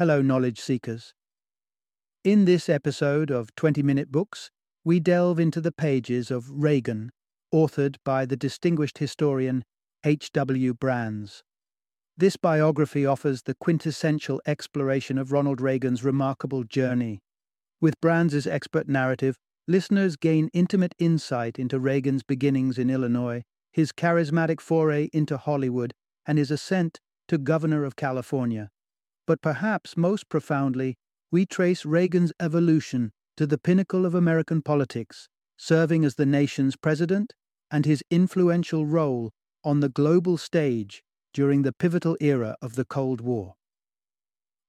Hello, knowledge seekers. In this episode of 20 Minute Books, we delve into the pages of Reagan, authored by the distinguished historian H.W. Brands. This biography offers the quintessential exploration of Ronald Reagan's remarkable journey. With Brands's expert narrative, listeners gain intimate insight into Reagan's beginnings in Illinois, his charismatic foray into Hollywood, and his ascent to governor of California. But perhaps most profoundly, we trace Reagan's evolution to the pinnacle of American politics, serving as the nation's president and his influential role on the global stage during the pivotal era of the Cold War.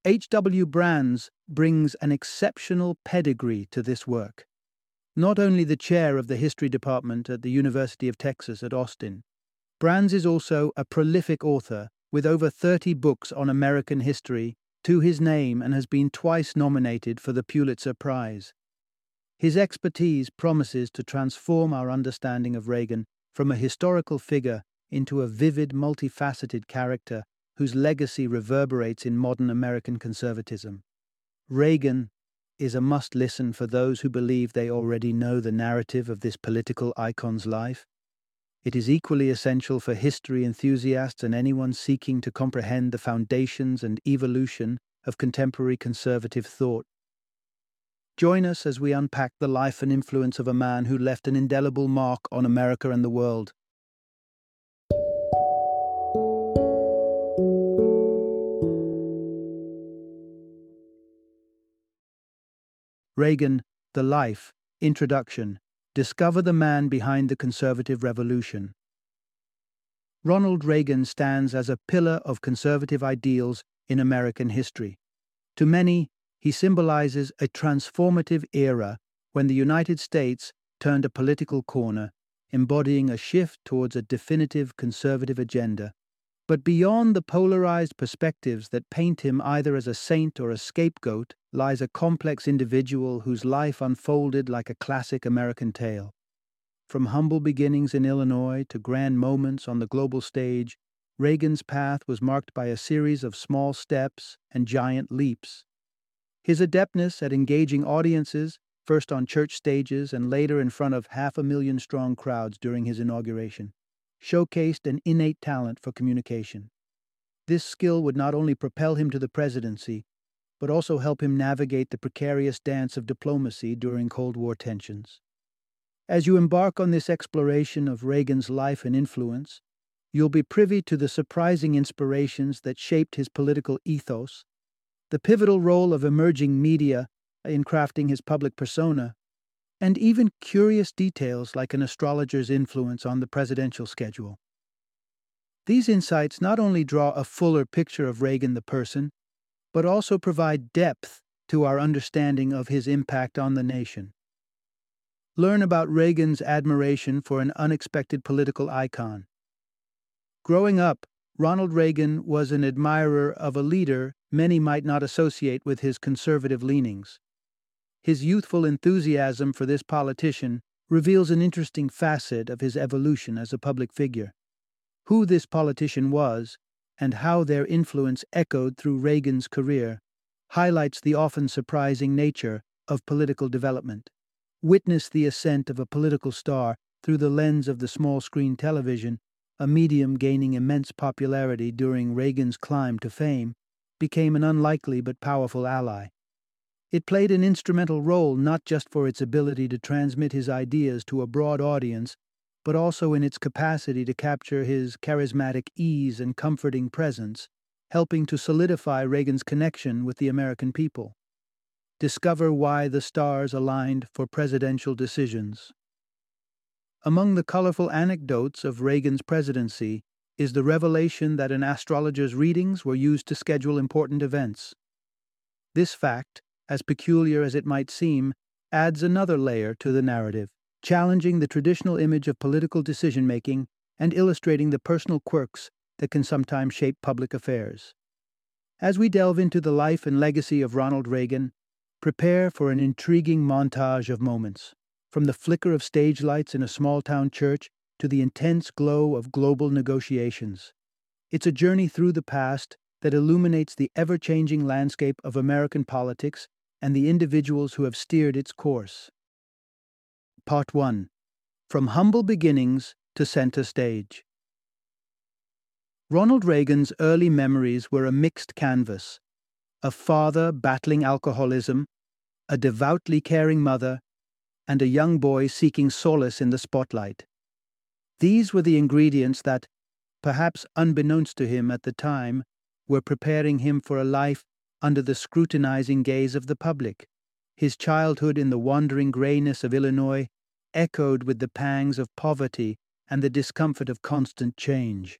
H.W. Brands brings an exceptional pedigree to this work. Not only the chair of the history department at the University of Texas at Austin, Brands is also a prolific author with over 30 books on American history to his name and has been twice nominated for the Pulitzer Prize. His expertise promises to transform our understanding of Reagan from a historical figure into a vivid, multifaceted character whose legacy reverberates in modern American conservatism. Reagan is a must listen for those who believe they already know the narrative of this political icon's life it is equally essential for history enthusiasts and anyone seeking to comprehend the foundations and evolution of contemporary conservative thought. Join us as we unpack the life and influence of a man who left an indelible mark on America and the world. Reagan, The Life, Introduction Discover the man behind the conservative revolution. Ronald Reagan stands as a pillar of conservative ideals in American history. To many, he symbolizes a transformative era when the United States turned a political corner, embodying a shift towards a definitive conservative agenda. But beyond the polarized perspectives that paint him either as a saint or a scapegoat lies a complex individual whose life unfolded like a classic American tale. From humble beginnings in Illinois to grand moments on the global stage, Reagan's path was marked by a series of small steps and giant leaps. His adeptness at engaging audiences, first on church stages and later in front of half a million strong crowds during his inauguration, showcased an innate talent for communication. This skill would not only propel him to the presidency, but also help him navigate the precarious dance of diplomacy during Cold War tensions. As you embark on this exploration of Reagan's life and influence, you'll be privy to the surprising inspirations that shaped his political ethos, the pivotal role of emerging media in crafting his public persona, and even curious details like an astrologer's influence on the presidential schedule. These insights not only draw a fuller picture of Reagan the person, but also provide depth to our understanding of his impact on the nation. Learn about Reagan's admiration for an unexpected political icon. Growing up, Ronald Reagan was an admirer of a leader many might not associate with his conservative leanings. His youthful enthusiasm for this politician reveals an interesting facet of his evolution as a public figure. Who this politician was, and how their influence echoed through Reagan's career, highlights the often surprising nature of political development. Witness the ascent of a political star through the lens of the small screen television, a medium gaining immense popularity during Reagan's climb to fame, became an unlikely but powerful ally. It played an instrumental role not just for its ability to transmit his ideas to a broad audience, but also in its capacity to capture his charismatic ease and comforting presence, helping to solidify Reagan's connection with the American people. Discover why the stars aligned for presidential decisions. Among the colorful anecdotes of Reagan's presidency is the revelation that an astrologer's readings were used to schedule important events. This fact, as peculiar as it might seem, adds another layer to the narrative, challenging the traditional image of political decision making and illustrating the personal quirks that can sometimes shape public affairs. As we delve into the life and legacy of Ronald Reagan, prepare for an intriguing montage of moments, from the flicker of stage lights in a small town church to the intense glow of global negotiations. It's a journey through the past that illuminates the ever changing landscape of American politics and the individuals who have steered its course. Part 1 From Humble Beginnings to Center Stage. Ronald Reagan's early memories were a mixed canvas a father battling alcoholism, a devoutly caring mother, and a young boy seeking solace in the spotlight. These were the ingredients that, perhaps unbeknownst to him at the time, were preparing him for a life under the scrutinizing gaze of the public. His childhood in the wandering grayness of Illinois echoed with the pangs of poverty and the discomfort of constant change.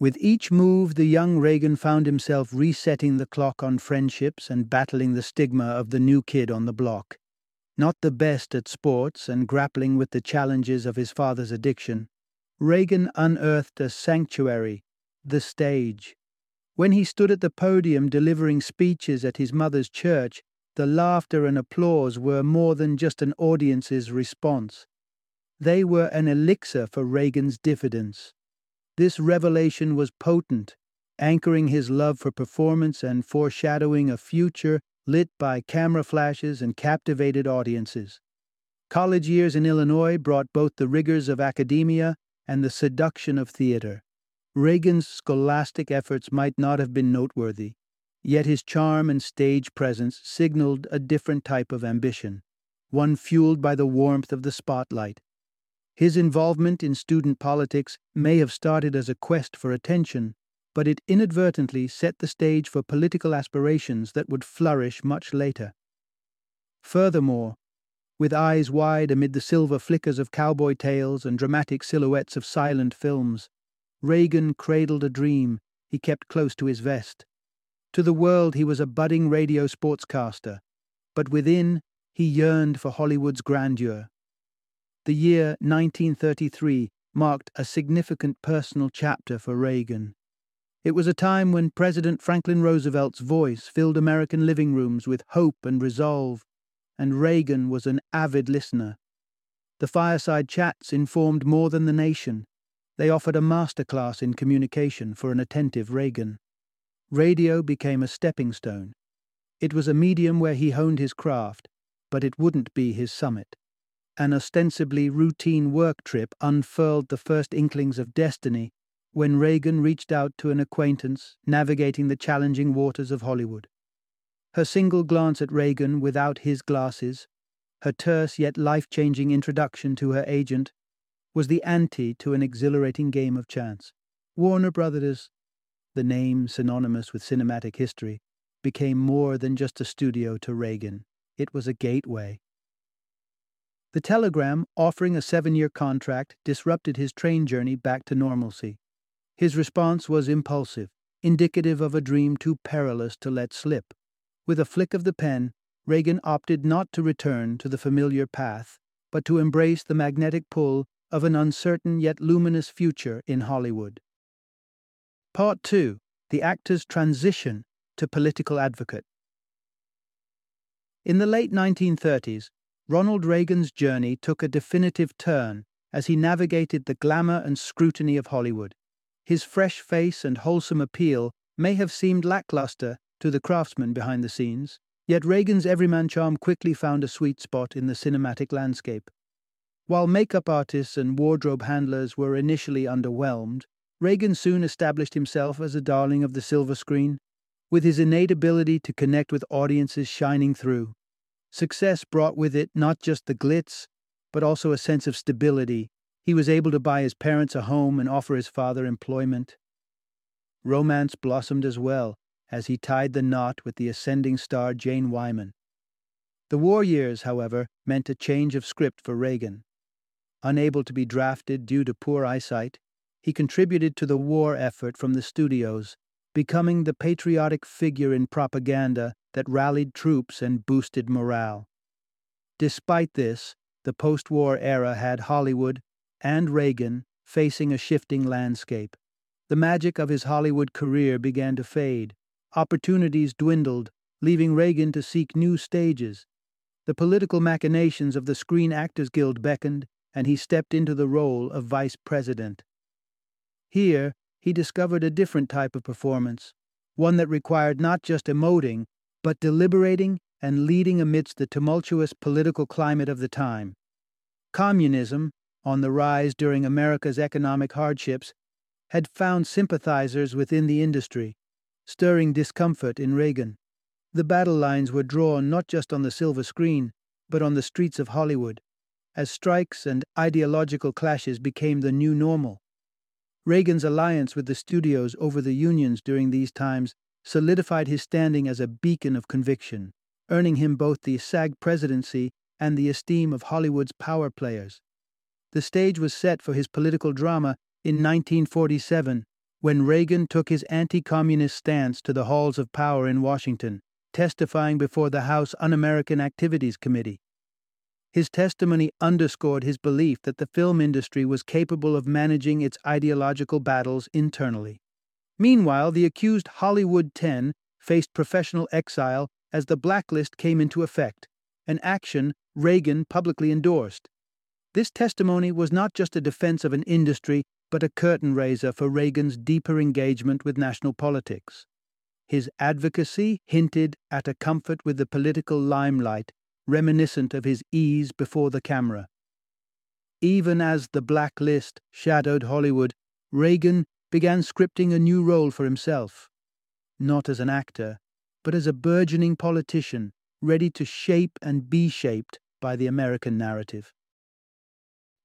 With each move, the young Reagan found himself resetting the clock on friendships and battling the stigma of the new kid on the block. Not the best at sports and grappling with the challenges of his father's addiction, Reagan unearthed a sanctuary, the stage. When he stood at the podium delivering speeches at his mother's church, the laughter and applause were more than just an audience's response. They were an elixir for Reagan's diffidence. This revelation was potent, anchoring his love for performance and foreshadowing a future lit by camera flashes and captivated audiences. College years in Illinois brought both the rigors of academia and the seduction of theater. Reagan's scholastic efforts might not have been noteworthy, yet his charm and stage presence signaled a different type of ambition, one fueled by the warmth of the spotlight. His involvement in student politics may have started as a quest for attention, but it inadvertently set the stage for political aspirations that would flourish much later. Furthermore, with eyes wide amid the silver flickers of cowboy tales and dramatic silhouettes of silent films, Reagan cradled a dream he kept close to his vest. To the world, he was a budding radio sportscaster, but within, he yearned for Hollywood's grandeur. The year 1933 marked a significant personal chapter for Reagan. It was a time when President Franklin Roosevelt's voice filled American living rooms with hope and resolve, and Reagan was an avid listener. The fireside chats informed more than the nation. They offered a master class in communication for an attentive Reagan. Radio became a stepping stone. It was a medium where he honed his craft, but it wouldn't be his summit. An ostensibly routine work trip unfurled the first inklings of destiny when Reagan reached out to an acquaintance navigating the challenging waters of Hollywood. Her single glance at Reagan without his glasses, her terse yet life changing introduction to her agent, was the ante to an exhilarating game of chance. Warner Brothers, the name synonymous with cinematic history, became more than just a studio to Reagan. It was a gateway. The telegram offering a seven year contract disrupted his train journey back to normalcy. His response was impulsive, indicative of a dream too perilous to let slip. With a flick of the pen, Reagan opted not to return to the familiar path, but to embrace the magnetic pull of an uncertain yet luminous future in Hollywood. Part 2 The Actor's Transition to Political Advocate. In the late 1930s, Ronald Reagan's journey took a definitive turn as he navigated the glamour and scrutiny of Hollywood. His fresh face and wholesome appeal may have seemed lackluster to the craftsmen behind the scenes, yet Reagan's everyman charm quickly found a sweet spot in the cinematic landscape. While makeup artists and wardrobe handlers were initially underwhelmed, Reagan soon established himself as a darling of the silver screen, with his innate ability to connect with audiences shining through. Success brought with it not just the glitz, but also a sense of stability. He was able to buy his parents a home and offer his father employment. Romance blossomed as well as he tied the knot with the ascending star Jane Wyman. The war years, however, meant a change of script for Reagan. Unable to be drafted due to poor eyesight, he contributed to the war effort from the studios, becoming the patriotic figure in propaganda that rallied troops and boosted morale. Despite this, the post war era had Hollywood and Reagan facing a shifting landscape. The magic of his Hollywood career began to fade. Opportunities dwindled, leaving Reagan to seek new stages. The political machinations of the Screen Actors Guild beckoned, and he stepped into the role of vice president. Here, he discovered a different type of performance one that required not just emoting, but deliberating and leading amidst the tumultuous political climate of the time. Communism, on the rise during America's economic hardships, had found sympathizers within the industry, stirring discomfort in Reagan. The battle lines were drawn not just on the silver screen, but on the streets of Hollywood, as strikes and ideological clashes became the new normal. Reagan's alliance with the studios over the unions during these times solidified his standing as a beacon of conviction, earning him both the SAG presidency and the esteem of Hollywood's power players. The stage was set for his political drama in 1947 when Reagan took his anti communist stance to the halls of power in Washington, testifying before the House Un American Activities Committee. His testimony underscored his belief that the film industry was capable of managing its ideological battles internally. Meanwhile, the accused Hollywood 10 faced professional exile as the blacklist came into effect, an action Reagan publicly endorsed. This testimony was not just a defense of an industry, but a curtain raiser for Reagan's deeper engagement with national politics. His advocacy hinted at a comfort with the political limelight reminiscent of his ease before the camera. Even as the blacklist shadowed Hollywood, Reagan began scripting a new role for himself. Not as an actor, but as a burgeoning politician ready to shape and be shaped by the American narrative.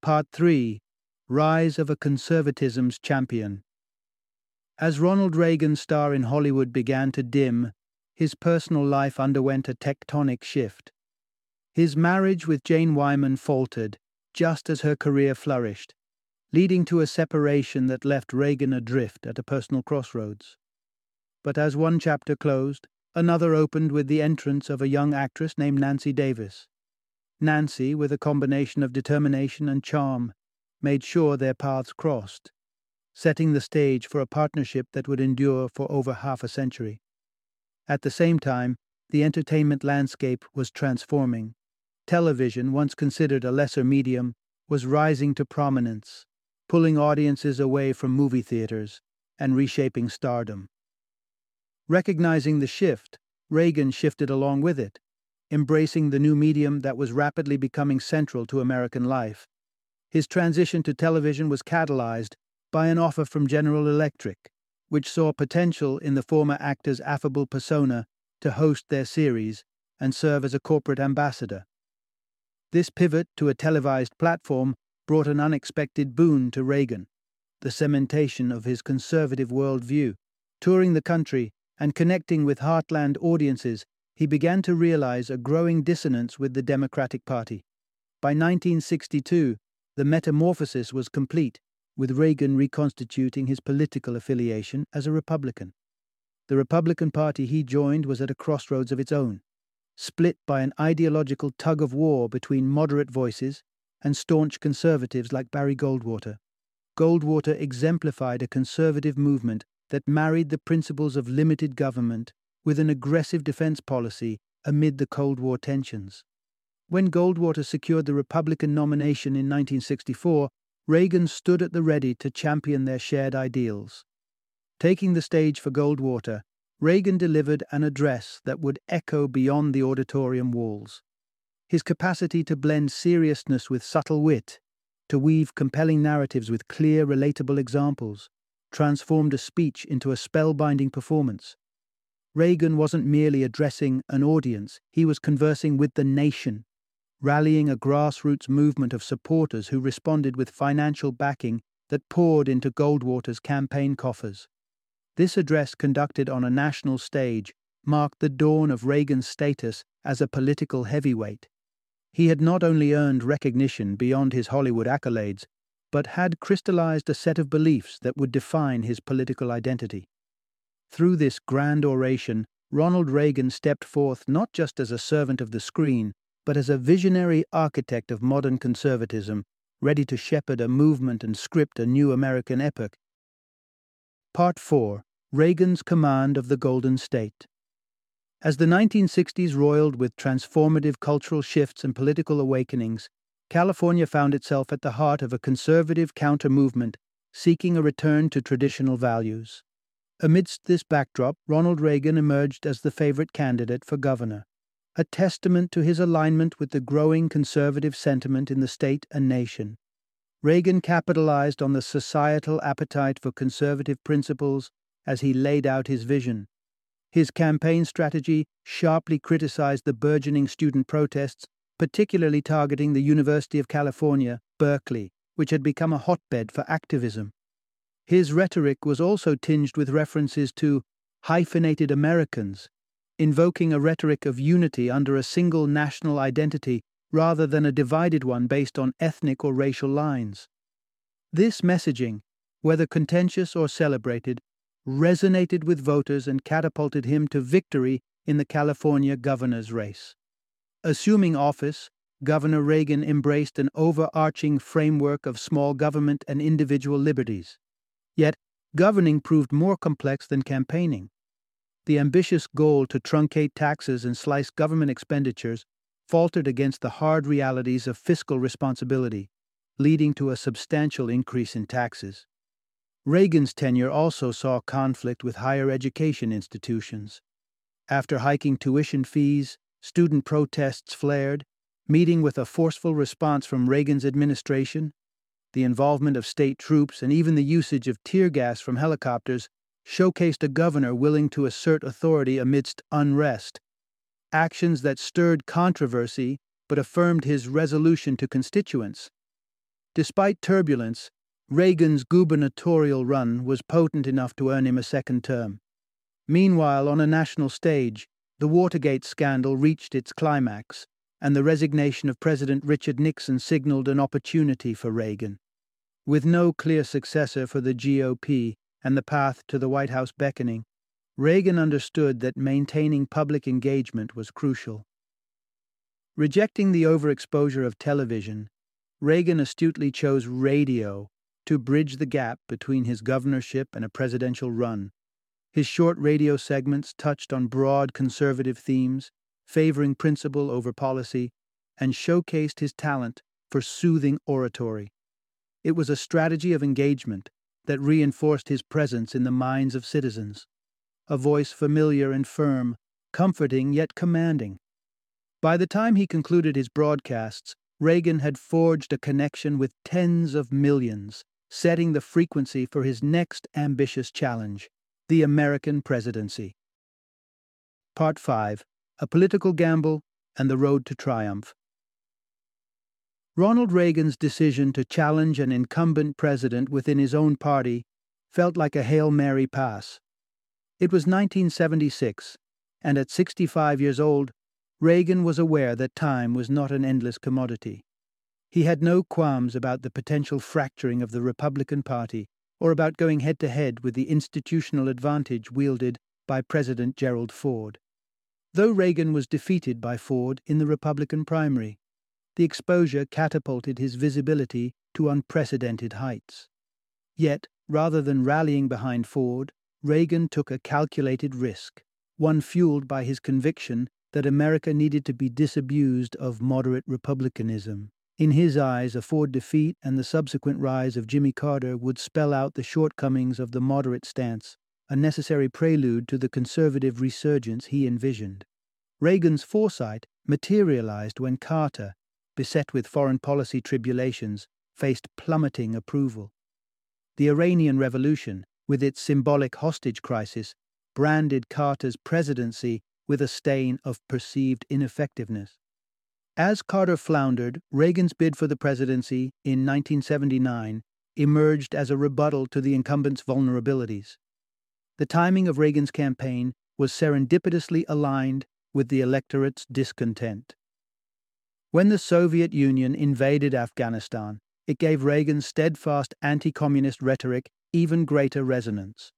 Part 3 Rise of a Conservatism's Champion. As Ronald Reagan's star in Hollywood began to dim, his personal life underwent a tectonic shift. His marriage with Jane Wyman faltered just as her career flourished, leading to a separation that left Reagan adrift at a personal crossroads. But as one chapter closed, another opened with the entrance of a young actress named Nancy Davis. Nancy, with a combination of determination and charm, made sure their paths crossed, setting the stage for a partnership that would endure for over half a century. At the same time, the entertainment landscape was transforming. Television, once considered a lesser medium, was rising to prominence, pulling audiences away from movie theaters and reshaping stardom. Recognizing the shift, Reagan shifted along with it, embracing the new medium that was rapidly becoming central to American life. His transition to television was catalyzed by an offer from General Electric, which saw potential in the former actor's affable persona to host their series and serve as a corporate ambassador. This pivot to a televised platform brought an unexpected boon to Reagan the cementation of his conservative worldview. Touring the country and connecting with heartland audiences, he began to realize a growing dissonance with the Democratic Party. By 1962, the metamorphosis was complete, with Reagan reconstituting his political affiliation as a Republican. The Republican Party he joined was at a crossroads of its own split by an ideological tug of war between moderate voices and staunch conservatives like Barry Goldwater. Goldwater exemplified a conservative movement that married the principles of limited government with an aggressive defense policy amid the Cold War tensions. When Goldwater secured the Republican nomination in 1964, Reagan stood at the ready to champion their shared ideals. Taking the stage for Goldwater, Reagan delivered an address that would echo beyond the auditorium walls. His capacity to blend seriousness with subtle wit, to weave compelling narratives with clear, relatable examples, transformed a speech into a spellbinding performance. Reagan wasn't merely addressing an audience, he was conversing with the nation, rallying a grassroots movement of supporters who responded with financial backing that poured into Goldwater's campaign coffers. This address, conducted on a national stage, marked the dawn of Reagan's status as a political heavyweight. He had not only earned recognition beyond his Hollywood accolades, but had crystallized a set of beliefs that would define his political identity. Through this grand oration, Ronald Reagan stepped forth not just as a servant of the screen, but as a visionary architect of modern conservatism, ready to shepherd a movement and script a new American epoch. Part 4 Reagan's command of the Golden State. As the 1960s roiled with transformative cultural shifts and political awakenings, California found itself at the heart of a conservative counter movement seeking a return to traditional values. Amidst this backdrop, Ronald Reagan emerged as the favorite candidate for governor, a testament to his alignment with the growing conservative sentiment in the state and nation. Reagan capitalized on the societal appetite for conservative principles as he laid out his vision. His campaign strategy sharply criticized the burgeoning student protests, particularly targeting the University of California, Berkeley, which had become a hotbed for activism. His rhetoric was also tinged with references to hyphenated Americans, invoking a rhetoric of unity under a single national identity rather than a divided one based on ethnic or racial lines. This messaging, whether contentious or celebrated, resonated with voters and catapulted him to victory in the California governor's race. Assuming office, Governor Reagan embraced an overarching framework of small government and individual liberties. Yet, governing proved more complex than campaigning. The ambitious goal to truncate taxes and slice government expenditures faltered against the hard realities of fiscal responsibility, leading to a substantial increase in taxes. Reagan's tenure also saw conflict with higher education institutions. After hiking tuition fees, student protests flared, meeting with a forceful response from Reagan's administration, the involvement of state troops, and even the usage of tear gas from helicopters showcased a governor willing to assert authority amidst unrest actions that stirred controversy but affirmed his resolution to constituents. Despite turbulence, Reagan's gubernatorial run was potent enough to earn him a second term. Meanwhile, on a national stage, the Watergate scandal reached its climax, and the resignation of President Richard Nixon signaled an opportunity for Reagan. With no clear successor for the GOP and the path to the White House beckoning, Reagan understood that maintaining public engagement was crucial. Rejecting the overexposure of television, Reagan astutely chose radio to bridge the gap between his governorship and a presidential run. His short radio segments touched on broad conservative themes, favoring principle over policy, and showcased his talent for soothing oratory. It was a strategy of engagement that reinforced his presence in the minds of citizens a voice familiar and firm, comforting yet commanding. By the time he concluded his broadcasts, Reagan had forged a connection with tens of millions, setting the frequency for his next ambitious challenge the American presidency. Part 5 A Political Gamble and the Road to Triumph. Ronald Reagan's decision to challenge an incumbent president within his own party felt like a Hail Mary pass. It was 1976, and at 65 years old, Reagan was aware that time was not an endless commodity. He had no qualms about the potential fracturing of the Republican Party or about going head to head with the institutional advantage wielded by President Gerald Ford. Though Reagan was defeated by Ford in the Republican primary, the exposure catapulted his visibility to unprecedented heights. Yet, rather than rallying behind Ford, Reagan took a calculated risk, one fueled by his conviction that America needed to be disabused of moderate republicanism. In his eyes, a Ford defeat and the subsequent rise of Jimmy Carter would spell out the shortcomings of the moderate stance, a necessary prelude to the conservative resurgence he envisioned. Reagan's foresight materialized when Carter, beset with foreign policy tribulations, faced plummeting approval. The Iranian Revolution, with its symbolic hostage crisis, branded Carter's presidency with a stain of perceived ineffectiveness. As Carter floundered, Reagan's bid for the presidency in 1979 emerged as a rebuttal to the incumbent's vulnerabilities. The timing of Reagan's campaign was serendipitously aligned with the electorate's discontent. When the Soviet Union invaded Afghanistan, it gave Reagan's steadfast anti communist rhetoric even greater resonance.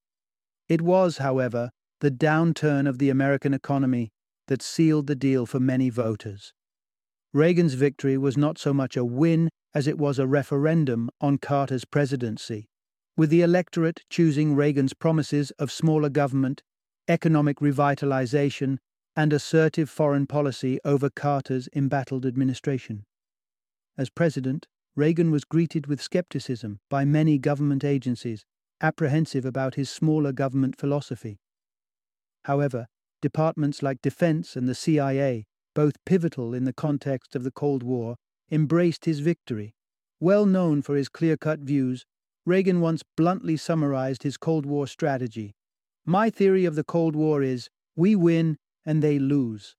It was, however, the downturn of the American economy that sealed the deal for many voters. Reagan's victory was not so much a win as it was a referendum on Carter's presidency, with the electorate choosing Reagan's promises of smaller government, economic revitalization, and assertive foreign policy over Carter's embattled administration. As president, Reagan was greeted with skepticism by many government agencies apprehensive about his smaller government philosophy. However, departments like Defense and the CIA, both pivotal in the context of the Cold War, embraced his victory. Well known for his clear cut views, Reagan once bluntly summarized his Cold War strategy. My theory of the Cold War is we win and they lose.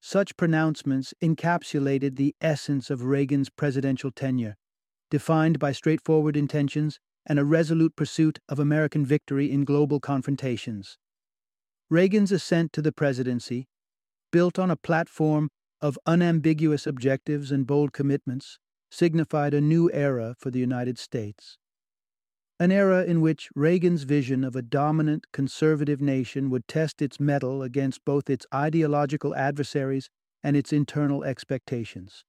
Such pronouncements encapsulated the essence of Reagan's presidential tenure, defined by straightforward intentions and a resolute pursuit of American victory in global confrontations. Reagan's ascent to the presidency, built on a platform of unambiguous objectives and bold commitments, signified a new era for the United States. An era in which Reagan's vision of a dominant conservative nation would test its mettle against both its ideological adversaries and its internal expectations.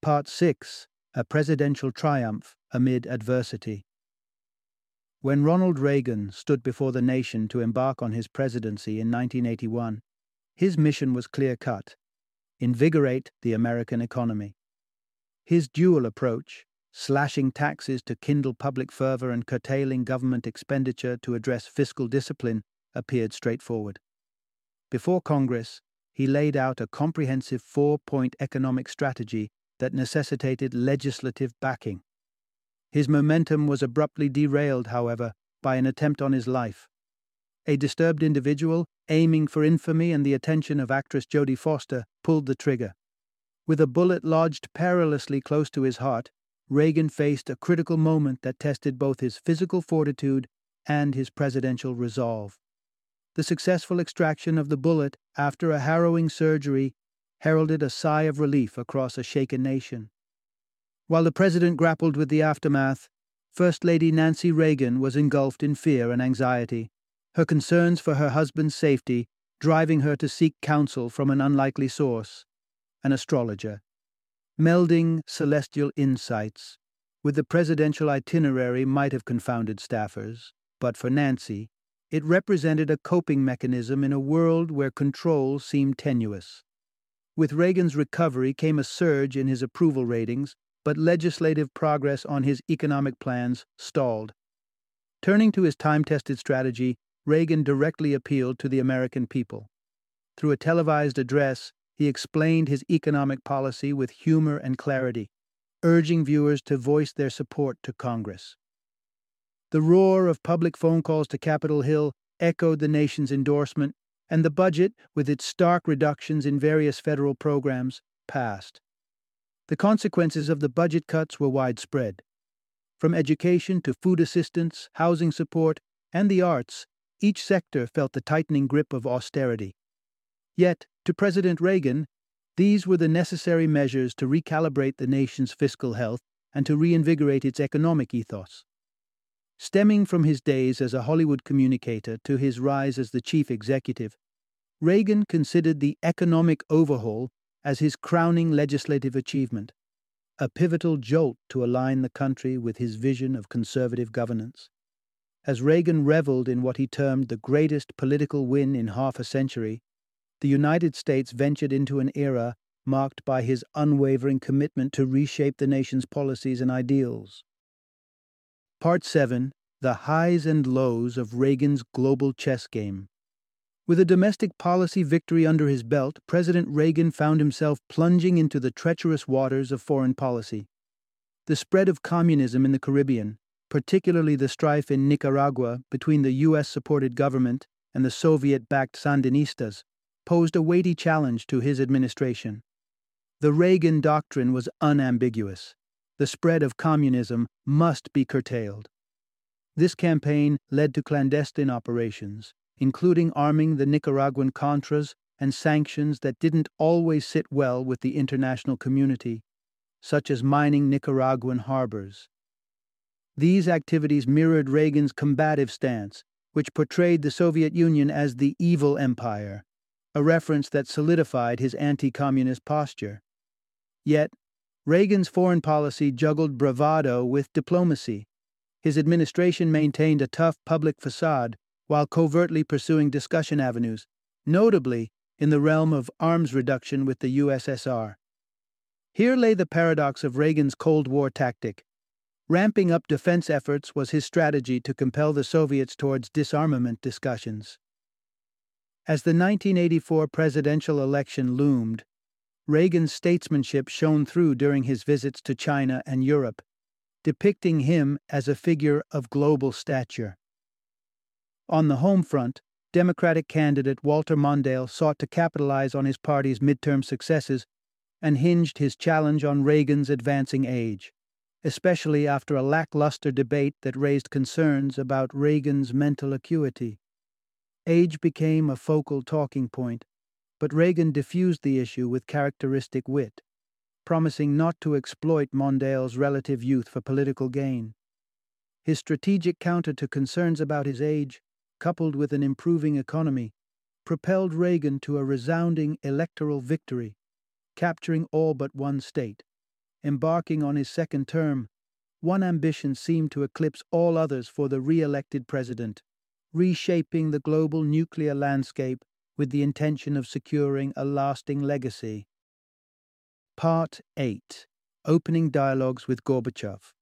Part 6 A Presidential Triumph Amid Adversity. When Ronald Reagan stood before the nation to embark on his presidency in 1981, his mission was clear cut invigorate the American economy. His dual approach, slashing taxes to kindle public fervor and curtailing government expenditure to address fiscal discipline, appeared straightforward. Before Congress, he laid out a comprehensive four point economic strategy that necessitated legislative backing. His momentum was abruptly derailed, however, by an attempt on his life. A disturbed individual, aiming for infamy and the attention of actress Jodie Foster, pulled the trigger. With a bullet lodged perilously close to his heart, Reagan faced a critical moment that tested both his physical fortitude and his presidential resolve. The successful extraction of the bullet after a harrowing surgery heralded a sigh of relief across a shaken nation. While the president grappled with the aftermath, First Lady Nancy Reagan was engulfed in fear and anxiety, her concerns for her husband's safety driving her to seek counsel from an unlikely source, an astrologer melding celestial insights with the presidential itinerary might have confounded staffers, but for Nancy, it represented a coping mechanism in a world where control seemed tenuous. With Reagan's recovery came a surge in his approval ratings, but legislative progress on his economic plans stalled. Turning to his time tested strategy, Reagan directly appealed to the American people. Through a televised address, he explained his economic policy with humor and clarity, urging viewers to voice their support to Congress. The roar of public phone calls to Capitol Hill echoed the nation's endorsement, and the budget, with its stark reductions in various federal programs, passed. The consequences of the budget cuts were widespread. From education to food assistance, housing support, and the arts, each sector felt the tightening grip of austerity. Yet, to President Reagan, these were the necessary measures to recalibrate the nation's fiscal health and to reinvigorate its economic ethos. Stemming from his days as a Hollywood communicator to his rise as the chief executive, Reagan considered the economic overhaul as his crowning legislative achievement, a pivotal jolt to align the country with his vision of conservative governance. As Reagan reveled in what he termed the greatest political win in half a century, the United States ventured into an era marked by his unwavering commitment to reshape the nation's policies and ideals. Part 7 The Highs and Lows of Reagan's Global Chess Game. With a domestic policy victory under his belt, President Reagan found himself plunging into the treacherous waters of foreign policy. The spread of communism in the Caribbean, particularly the strife in Nicaragua between the U.S. supported government and the Soviet backed Sandinistas, posed a weighty challenge to his administration. The Reagan doctrine was unambiguous. The spread of communism must be curtailed. This campaign led to clandestine operations, including arming the Nicaraguan Contras and sanctions that didn't always sit well with the international community, such as mining Nicaraguan harbors. These activities mirrored Reagan's combative stance, which portrayed the Soviet Union as the evil empire a reference that solidified his anti communist posture. Yet, Reagan's foreign policy juggled bravado with diplomacy. His administration maintained a tough public facade while covertly pursuing discussion avenues, notably in the realm of arms reduction with the USSR. Here lay the paradox of Reagan's Cold War tactic. Ramping up defense efforts was his strategy to compel the Soviets towards disarmament discussions. As the 1984 presidential election loomed, Reagan's statesmanship shone through during his visits to China and Europe, depicting him as a figure of global stature. On the home front, Democratic candidate Walter Mondale sought to capitalize on his party's midterm successes and hinged his challenge on Reagan's advancing age, especially after a lackluster debate that raised concerns about Reagan's mental acuity. Age became a focal talking point, but Reagan diffused the issue with characteristic wit, promising not to exploit Mondale's relative youth for political gain. His strategic counter to concerns about his age, coupled with an improving economy, propelled Reagan to a resounding electoral victory, capturing all but one state. Embarking on his second term, one ambition seemed to eclipse all others for the re elected president reshaping the global nuclear landscape with the intention of securing a lasting legacy. Part 8 Opening Dialogues with Gorbachev.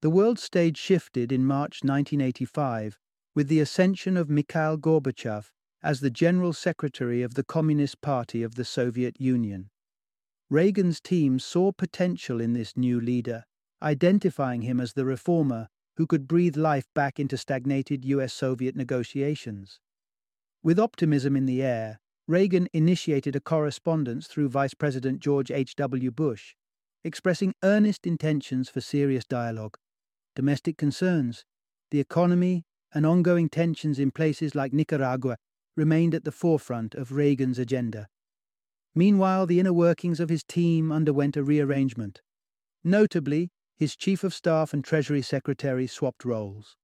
The world stage shifted in March 1985 with the ascension of Mikhail Gorbachev as the General Secretary of the Communist Party of the Soviet Union. Reagan's team saw potential in this new leader, identifying him as the reformer who could breathe life back into stagnated US Soviet negotiations. With optimism in the air, Reagan initiated a correspondence through Vice President George H.W. Bush, expressing earnest intentions for serious dialogue. Domestic concerns, the economy, and ongoing tensions in places like Nicaragua remained at the forefront of Reagan's agenda. Meanwhile, the inner workings of his team underwent a rearrangement. Notably, his chief of staff and treasury secretary swapped roles.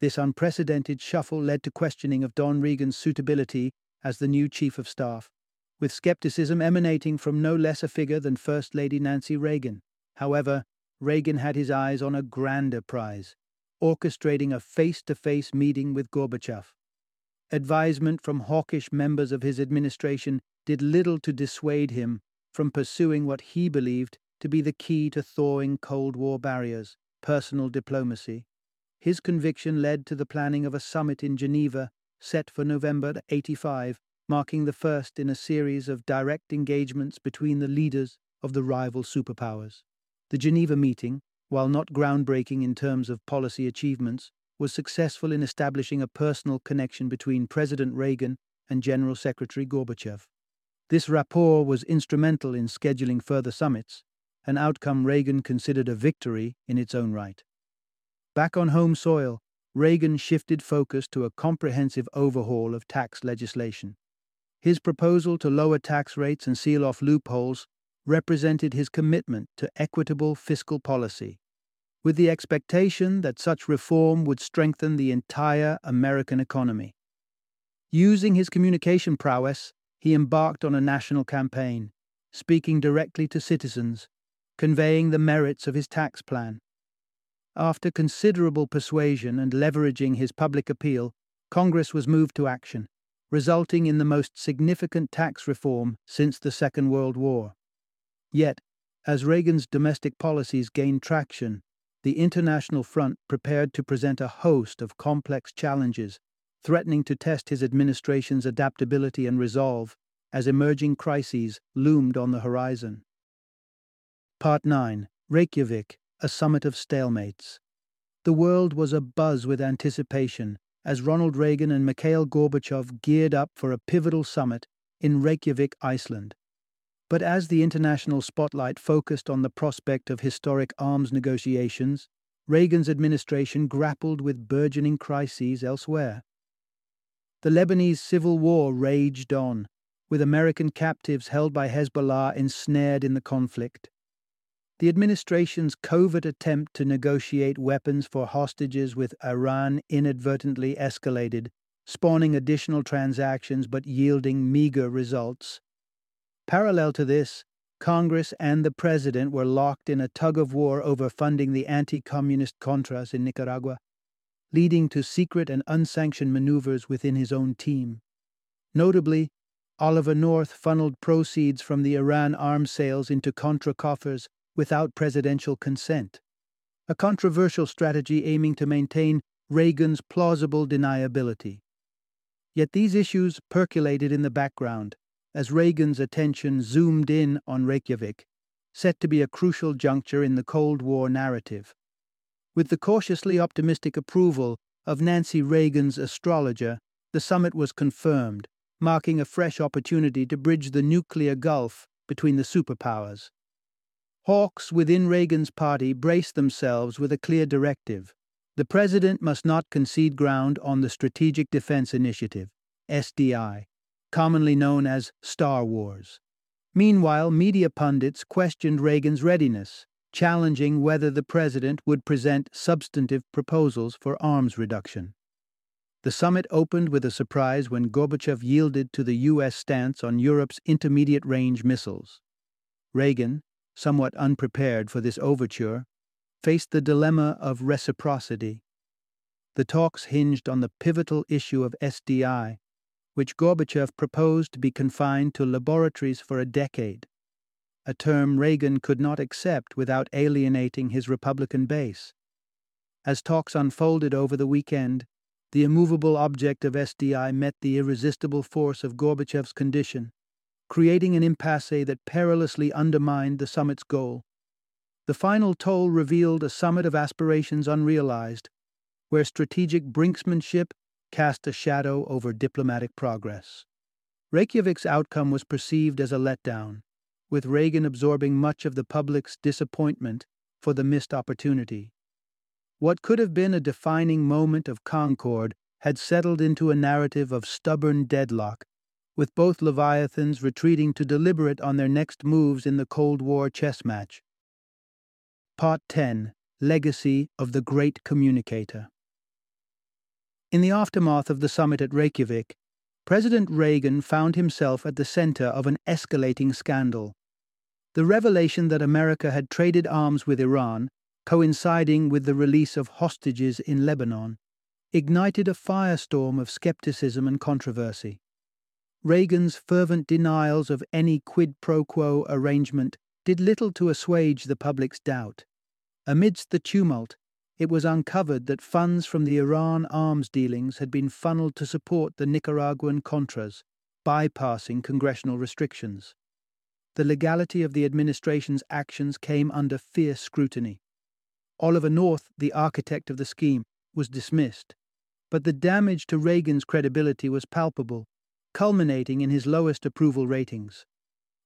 This unprecedented shuffle led to questioning of Don Regan's suitability as the new chief of staff, with skepticism emanating from no less a figure than First Lady Nancy Reagan. However, Reagan had his eyes on a grander prize, orchestrating a face to face meeting with Gorbachev. Advisement from hawkish members of his administration did little to dissuade him from pursuing what he believed to be the key to thawing Cold War barriers, personal diplomacy. His conviction led to the planning of a summit in Geneva set for November 85, marking the first in a series of direct engagements between the leaders of the rival superpowers. The Geneva meeting, while not groundbreaking in terms of policy achievements, was successful in establishing a personal connection between President Reagan and General Secretary Gorbachev. This rapport was instrumental in scheduling further summits, an outcome Reagan considered a victory in its own right. Back on home soil, Reagan shifted focus to a comprehensive overhaul of tax legislation. His proposal to lower tax rates and seal off loopholes represented his commitment to equitable fiscal policy, with the expectation that such reform would strengthen the entire American economy. Using his communication prowess, he embarked on a national campaign, speaking directly to citizens conveying the merits of his tax plan. After considerable persuasion and leveraging his public appeal, Congress was moved to action, resulting in the most significant tax reform since the Second World War. Yet, as Reagan's domestic policies gained traction, the international front prepared to present a host of complex challenges, threatening to test his administration's adaptability and resolve as emerging crises loomed on the horizon. Part 9 Reykjavik, a summit of stalemates. The world was abuzz with anticipation as Ronald Reagan and Mikhail Gorbachev geared up for a pivotal summit in Reykjavik, Iceland. But as the international spotlight focused on the prospect of historic arms negotiations, Reagan's administration grappled with burgeoning crises elsewhere. The Lebanese civil war raged on, with American captives held by Hezbollah ensnared in the conflict. The administration's covert attempt to negotiate weapons for hostages with Iran inadvertently escalated, spawning additional transactions but yielding meager results. Parallel to this, Congress and the President were locked in a tug of war over funding the anti communist Contras in Nicaragua, leading to secret and unsanctioned maneuvers within his own team. Notably, Oliver North funneled proceeds from the Iran arms sales into Contra coffers without presidential consent, a controversial strategy aiming to maintain Reagan's plausible deniability. Yet these issues percolated in the background as Reagan's attention zoomed in on Reykjavik, set to be a crucial juncture in the Cold War narrative. With the cautiously optimistic approval of Nancy Reagan's astrologer, the summit was confirmed, marking a fresh opportunity to bridge the nuclear gulf between the superpowers. Hawks within Reagan's party braced themselves with a clear directive. The president must not concede ground on the Strategic Defense Initiative, SDI, commonly known as Star Wars. Meanwhile, media pundits questioned Reagan's readiness, challenging whether the president would present substantive proposals for arms reduction. The summit opened with a surprise when Gorbachev yielded to the U.S. stance on Europe's intermediate range missiles. Reagan, somewhat unprepared for this overture, faced the dilemma of reciprocity. The talks hinged on the pivotal issue of SDI, which Gorbachev proposed to be confined to laboratories for a decade a term Reagan could not accept without alienating his Republican base. As talks unfolded over the weekend, the immovable object of SDI met the irresistible force of Gorbachev's condition, creating an impasse that perilously undermined the summit's goal. The final toll revealed a summit of aspirations unrealized, where strategic brinksmanship cast a shadow over diplomatic progress. Reykjavik's outcome was perceived as a letdown, with Reagan absorbing much of the public's disappointment for the missed opportunity. What could have been a defining moment of concord had settled into a narrative of stubborn deadlock, with both Leviathans retreating to deliberate on their next moves in the Cold War chess match. Part 10 Legacy of the Great Communicator. In the aftermath of the summit at Reykjavik, President Reagan found himself at the center of an escalating scandal. The revelation that America had traded arms with Iran, coinciding with the release of hostages in Lebanon, ignited a firestorm of skepticism and controversy. Reagan's fervent denials of any quid pro quo arrangement did little to assuage the public's doubt. Amidst the tumult, it was uncovered that funds from the Iran arms dealings had been funneled to support the Nicaraguan Contras, bypassing congressional restrictions the legality of the administration's actions came under fierce scrutiny. Oliver North, the architect of the scheme, was dismissed, but the damage to Reagan's credibility was palpable, culminating in his lowest approval ratings.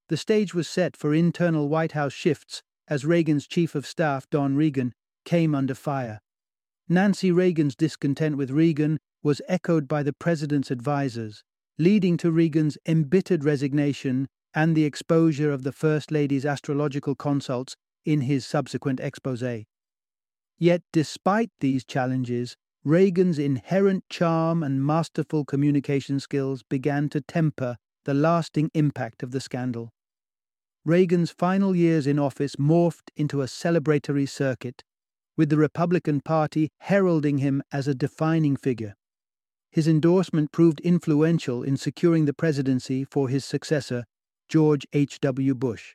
The stage was set for internal White House shifts as Reagan's chief of staff, Don Regan, came under fire. Nancy Reagan's discontent with Regan was echoed by the president's advisers, leading to Regan's embittered resignation and the exposure of the First Lady's astrological consults in his subsequent expose. Yet, despite these challenges, Reagan's inherent charm and masterful communication skills began to temper the lasting impact of the scandal. Reagan's final years in office morphed into a celebratory circuit, with the Republican Party heralding him as a defining figure. His endorsement proved influential in securing the presidency for his successor, George H.W. Bush.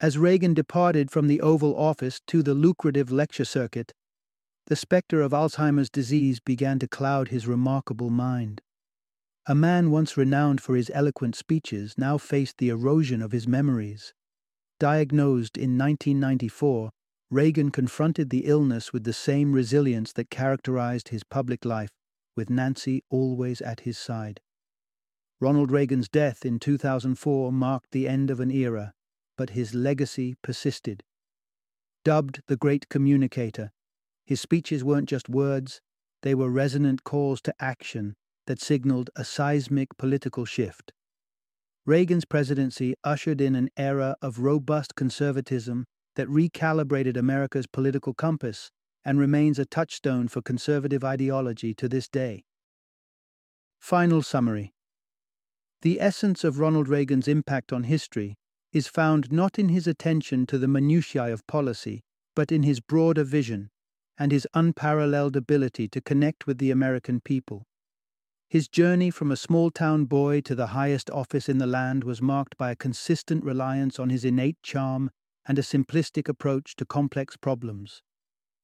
As Reagan departed from the Oval Office to the lucrative lecture circuit, the specter of Alzheimer's disease began to cloud his remarkable mind. A man once renowned for his eloquent speeches now faced the erosion of his memories. Diagnosed in 1994, Reagan confronted the illness with the same resilience that characterized his public life, with Nancy always at his side. Ronald Reagan's death in 2004 marked the end of an era, but his legacy persisted. Dubbed the Great Communicator, his speeches weren't just words, they were resonant calls to action that signaled a seismic political shift. Reagan's presidency ushered in an era of robust conservatism that recalibrated America's political compass and remains a touchstone for conservative ideology to this day. Final summary the essence of Ronald Reagan's impact on history is found not in his attention to the minutiae of policy, but in his broader vision and his unparalleled ability to connect with the American people. His journey from a small town boy to the highest office in the land was marked by a consistent reliance on his innate charm, and a simplistic approach to complex problems.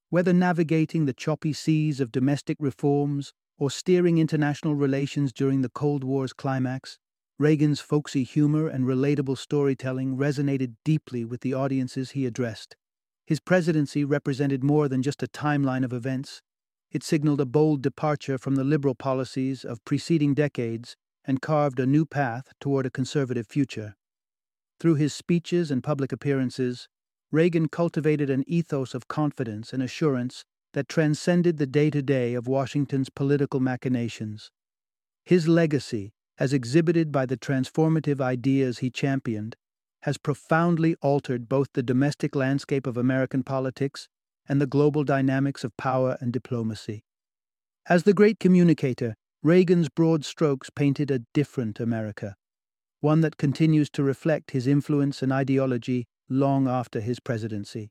Whether navigating the choppy seas of domestic reforms or steering international relations during the Cold War's climax, Reagan's folksy humor and relatable storytelling resonated deeply with the audiences he addressed. His presidency represented more than just a timeline of events. It signaled a bold departure from the liberal policies of preceding decades and carved a new path toward a conservative future. Through his speeches and public appearances, Reagan cultivated an ethos of confidence and assurance that transcended the day to day of Washington's political machinations. His legacy, as exhibited by the transformative ideas he championed, has profoundly altered both the domestic landscape of American politics and the global dynamics of power and diplomacy. As the great communicator, Reagan's broad strokes painted a different America, one that continues to reflect his influence and ideology long after his presidency.